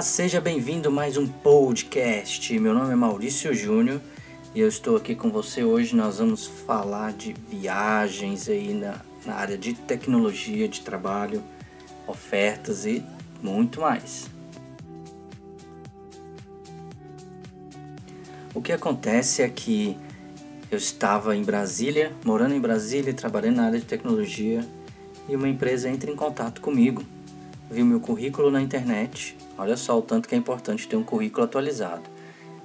Olá, seja bem-vindo a mais um podcast. Meu nome é Maurício Júnior e eu estou aqui com você hoje. Nós vamos falar de viagens aí na, na área de tecnologia, de trabalho, ofertas e muito mais. O que acontece é que eu estava em Brasília, morando em Brasília e trabalhando na área de tecnologia, e uma empresa entra em contato comigo. Viu meu currículo na internet, olha só o tanto que é importante ter um currículo atualizado.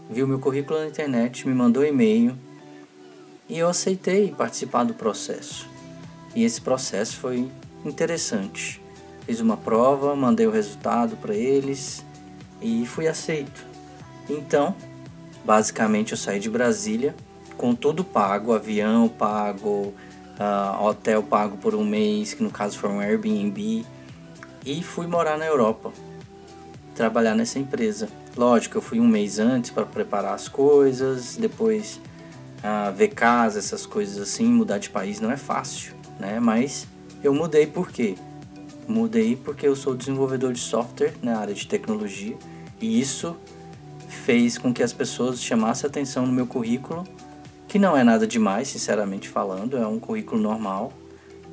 Viu meu currículo na internet, me mandou e-mail e eu aceitei participar do processo. E esse processo foi interessante. Fiz uma prova, mandei o resultado para eles e fui aceito. Então, basicamente eu saí de Brasília com tudo pago, avião pago, uh, hotel pago por um mês, que no caso foi um Airbnb, e fui morar na Europa, trabalhar nessa empresa. Lógico, eu fui um mês antes para preparar as coisas, depois uh, ver casa, essas coisas assim, mudar de país não é fácil né? Mas eu mudei por quê? Mudei porque eu sou desenvolvedor de software na área de tecnologia e isso fez com que as pessoas chamassem atenção no meu currículo, que não é nada demais, sinceramente falando, é um currículo normal,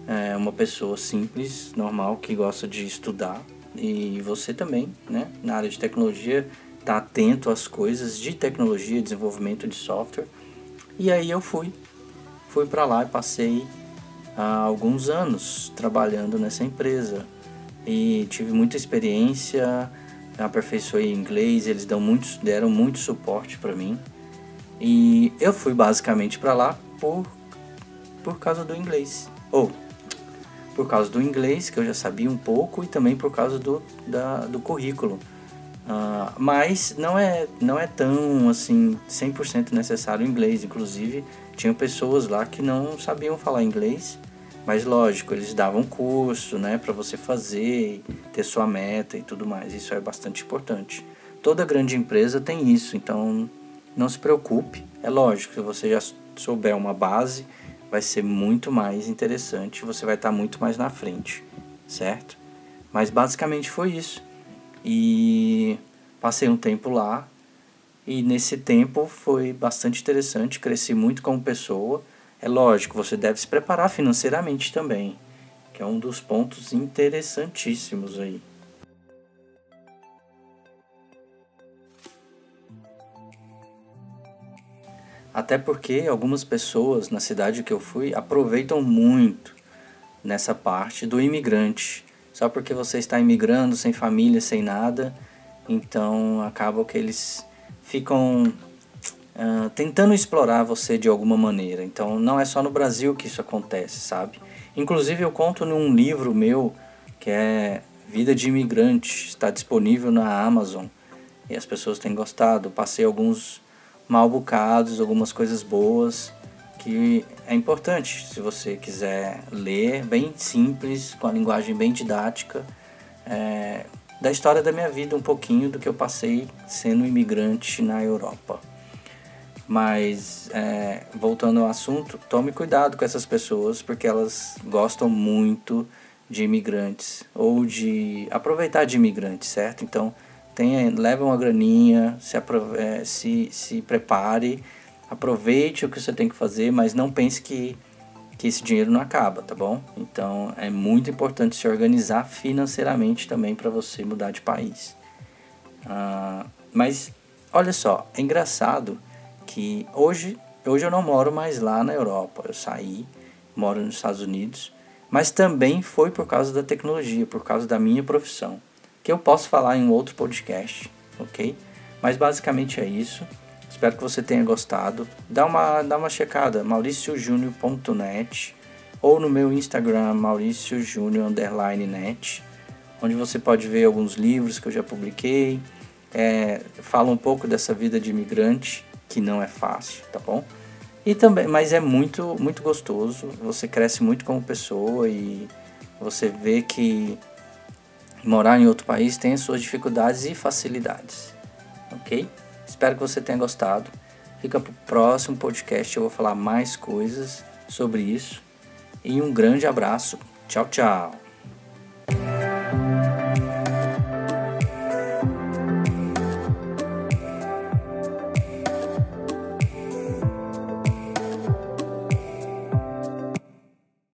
é uma pessoa simples, normal, que gosta de estudar. E você também, né? Na área de tecnologia, tá atento às coisas de tecnologia, desenvolvimento de software. E aí eu fui, fui para lá e passei há alguns anos trabalhando nessa empresa. E tive muita experiência, aperfeiçoei inglês, eles dão muito, deram muito suporte para mim. E eu fui basicamente para lá por, por causa do inglês. Ou por causa do inglês que eu já sabia um pouco e também por causa do, da, do currículo. Uh, mas não é, não é tão assim 100% necessário o inglês, inclusive tinham pessoas lá que não sabiam falar inglês, mas lógico, eles davam curso, né, para você fazer, ter sua meta e tudo mais. Isso é bastante importante. Toda grande empresa tem isso, então não se preocupe. É lógico, se você já souber uma base, vai ser muito mais interessante, você vai estar muito mais na frente, certo? Mas basicamente foi isso. E passei um tempo lá, e nesse tempo foi bastante interessante, cresci muito como pessoa. É lógico, você deve se preparar financeiramente também, que é um dos pontos interessantíssimos aí. Até porque algumas pessoas na cidade que eu fui aproveitam muito nessa parte do imigrante. Só porque você está imigrando sem família, sem nada, então acaba que eles ficam uh, tentando explorar você de alguma maneira. Então não é só no Brasil que isso acontece, sabe? Inclusive eu conto num livro meu que é Vida de Imigrante, está disponível na Amazon e as pessoas têm gostado. Passei alguns mal bocados, algumas coisas boas que é importante se você quiser ler, bem simples, com a linguagem bem didática. É, da história da minha vida, um pouquinho do que eu passei sendo imigrante na Europa. Mas, é, voltando ao assunto, tome cuidado com essas pessoas, porque elas gostam muito de imigrantes ou de aproveitar de imigrantes, certo? Então, tenha, leve uma graninha, se, é, se, se prepare, aproveite o que você tem que fazer, mas não pense que que esse dinheiro não acaba, tá bom? Então é muito importante se organizar financeiramente também para você mudar de país. Ah, mas olha só, é engraçado que hoje, hoje eu não moro mais lá na Europa, eu saí, moro nos Estados Unidos, mas também foi por causa da tecnologia, por causa da minha profissão, que eu posso falar em um outro podcast, ok? Mas basicamente é isso. Espero que você tenha gostado. Dá uma, dá uma checada, mauriciojúnior.net ou no meu Instagram, mauriciojúnior_net, onde você pode ver alguns livros que eu já publiquei. É, fala um pouco dessa vida de imigrante, que não é fácil, tá bom? E também, mas é muito, muito gostoso. Você cresce muito como pessoa e você vê que morar em outro país tem as suas dificuldades e facilidades, ok? Espero que você tenha gostado. Fica para o próximo podcast, eu vou falar mais coisas sobre isso. E um grande abraço. Tchau, tchau.